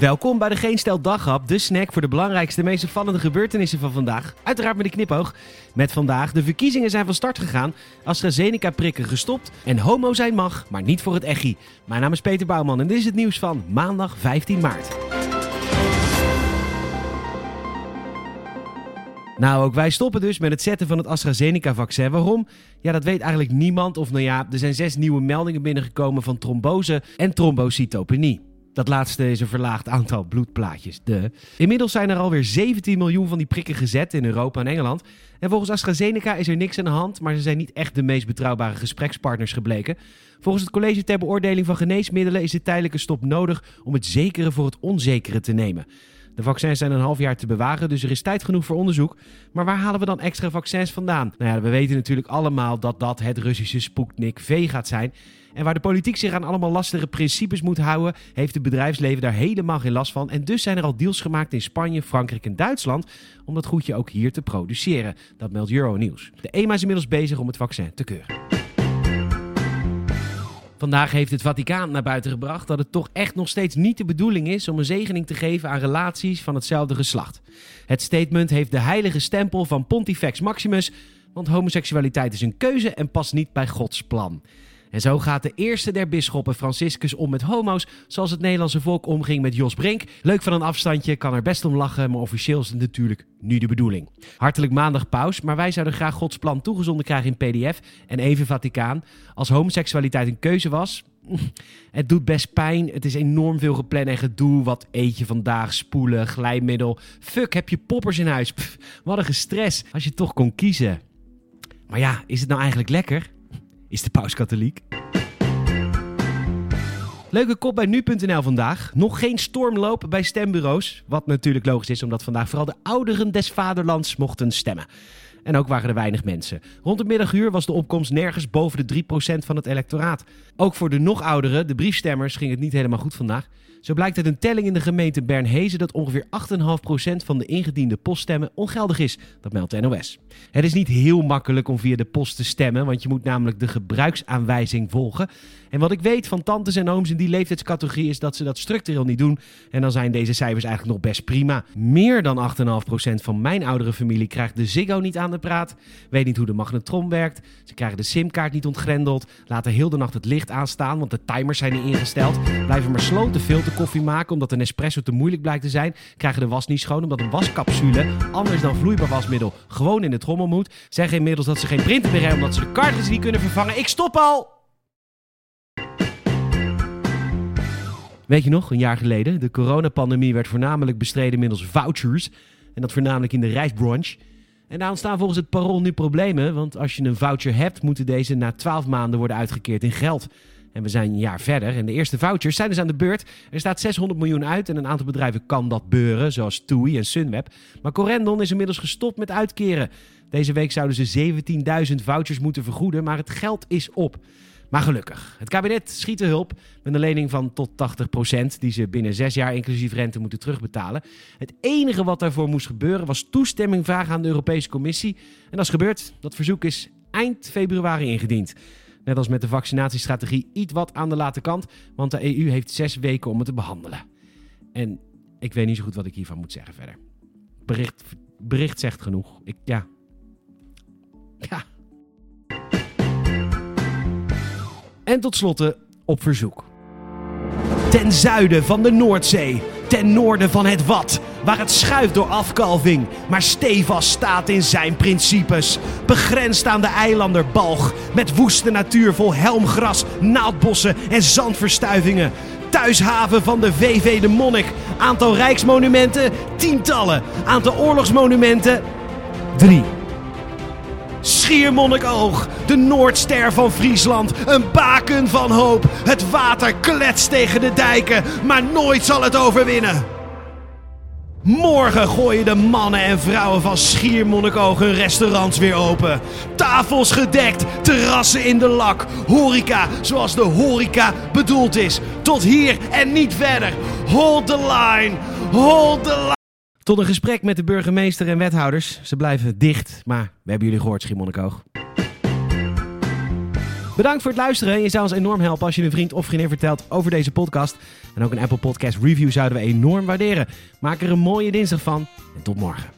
Welkom bij de Geen Stel Daghap, de snack voor de belangrijkste, meest opvallende gebeurtenissen van vandaag. Uiteraard met een knipoog. Met vandaag, de verkiezingen zijn van start gegaan, AstraZeneca-prikken gestopt en homo zijn mag, maar niet voor het echi. Mijn naam is Peter Bouwman en dit is het nieuws van maandag 15 maart. Nou, ook wij stoppen dus met het zetten van het AstraZeneca-vaccin. Waarom? Ja, dat weet eigenlijk niemand. Of nou ja, er zijn zes nieuwe meldingen binnengekomen van trombose en trombocytopenie. Dat laatste is een verlaagd aantal bloedplaatjes. De. Inmiddels zijn er alweer 17 miljoen van die prikken gezet in Europa en Engeland. En volgens AstraZeneca is er niks aan de hand, maar ze zijn niet echt de meest betrouwbare gesprekspartners gebleken. Volgens het College ter Beoordeling van Geneesmiddelen is dit tijdelijke stop nodig om het zekere voor het onzekere te nemen. De vaccins zijn een half jaar te bewaren, dus er is tijd genoeg voor onderzoek. Maar waar halen we dan extra vaccins vandaan? Nou ja, we weten natuurlijk allemaal dat dat het Russische Sputnik V gaat zijn. En waar de politiek zich aan allemaal lastige principes moet houden, heeft het bedrijfsleven daar helemaal geen last van. En dus zijn er al deals gemaakt in Spanje, Frankrijk en Duitsland om dat goedje ook hier te produceren. Dat meldt Euronews. De EMA is inmiddels bezig om het vaccin te keuren. Vandaag heeft het Vaticaan naar buiten gebracht dat het toch echt nog steeds niet de bedoeling is om een zegening te geven aan relaties van hetzelfde geslacht. Het statement heeft de heilige stempel van Pontifex Maximus, want homoseksualiteit is een keuze en past niet bij Gods plan. En zo gaat de eerste der bisschoppen Franciscus om met homo's, zoals het Nederlandse volk omging met Jos Brink. Leuk van een afstandje, kan er best om lachen, maar officieel is het natuurlijk nu de bedoeling. Hartelijk maandag paus, maar wij zouden graag Gods plan toegezonden krijgen in PDF en even Vaticaan. Als homoseksualiteit een keuze was, het doet best pijn. Het is enorm veel gepland en gedoe. Wat eet je vandaag? Spoelen, glijmiddel. Fuck, heb je poppers in huis? wat een gestres als je toch kon kiezen. Maar ja, is het nou eigenlijk lekker? Is de paus katholiek? Leuke kop bij nu.nl vandaag. Nog geen stormloop bij stembureaus. Wat natuurlijk logisch is, omdat vandaag vooral de ouderen des vaderlands mochten stemmen. En ook waren er weinig mensen. Rond het middaguur was de opkomst nergens boven de 3% van het electoraat. Ook voor de nog ouderen, de briefstemmers, ging het niet helemaal goed vandaag. Zo blijkt uit een telling in de gemeente Bernhezen dat ongeveer 8,5% van de ingediende poststemmen ongeldig is. Dat meldt NOS. Het is niet heel makkelijk om via de post te stemmen, want je moet namelijk de gebruiksaanwijzing volgen. En wat ik weet van tantes en ooms in die leeftijdscategorie is dat ze dat structureel niet doen. En dan zijn deze cijfers eigenlijk nog best prima. Meer dan 8,5% van mijn oudere familie krijgt de Ziggo niet aan de praat. Weet niet hoe de magnetron werkt. Ze krijgen de simkaart niet ontgrendeld. Laten heel de nacht het licht aanstaan, want de timers zijn niet ingesteld. Blijven maar sloten filterkoffie maken omdat een espresso te moeilijk blijkt te zijn. Krijgen de was niet schoon omdat een wascapsule, anders dan vloeibaar wasmiddel, gewoon in de trommel moet. Zeggen inmiddels dat ze geen printer meer hebben omdat ze de cartridge niet kunnen vervangen. Ik stop al! Weet je nog, een jaar geleden, de coronapandemie werd voornamelijk bestreden middels vouchers. En dat voornamelijk in de reisbranche. En daar ontstaan volgens het parool nu problemen, want als je een voucher hebt, moeten deze na 12 maanden worden uitgekeerd in geld. En we zijn een jaar verder en de eerste vouchers zijn dus aan de beurt. Er staat 600 miljoen uit en een aantal bedrijven kan dat beuren, zoals TUI en Sunweb. Maar Corendon is inmiddels gestopt met uitkeren. Deze week zouden ze 17.000 vouchers moeten vergoeden, maar het geld is op. Maar gelukkig, het kabinet schiet de hulp met een lening van tot 80% die ze binnen zes jaar inclusief rente moeten terugbetalen. Het enige wat daarvoor moest gebeuren was toestemming vragen aan de Europese Commissie. En dat is gebeurd. Dat verzoek is eind februari ingediend. Net als met de vaccinatiestrategie iets wat aan de late kant, want de EU heeft zes weken om het te behandelen. En ik weet niet zo goed wat ik hiervan moet zeggen verder. Bericht, bericht zegt genoeg. Ik, ja. Ja. En tot slotte op verzoek. Ten zuiden van de Noordzee, ten noorden van het Wat, waar het schuift door afkalving, maar stevast staat in zijn principes. Begrensd aan de eilander Balg, met woeste natuur vol helmgras, naaldbossen en zandverstuivingen. Thuishaven van de VV de Monnik. Aantal rijksmonumenten, tientallen. Aantal oorlogsmonumenten, drie. Schiermonnikoog, de Noordster van Friesland, een baken van hoop. Het water kletst tegen de dijken, maar nooit zal het overwinnen. Morgen gooien de mannen en vrouwen van Schiermonnikoog hun restaurants weer open. Tafels gedekt, terrassen in de lak, horeca zoals de horeca bedoeld is. Tot hier en niet verder. Hold the line, hold the line. Tot een gesprek met de burgemeester en wethouders. Ze blijven dicht, maar we hebben jullie gehoord, Schiermonnikoog. Bedankt voor het luisteren. Je zou ons enorm helpen als je een vriend of vriendin vertelt over deze podcast. En ook een Apple Podcast review zouden we enorm waarderen. Maak er een mooie dinsdag van en tot morgen.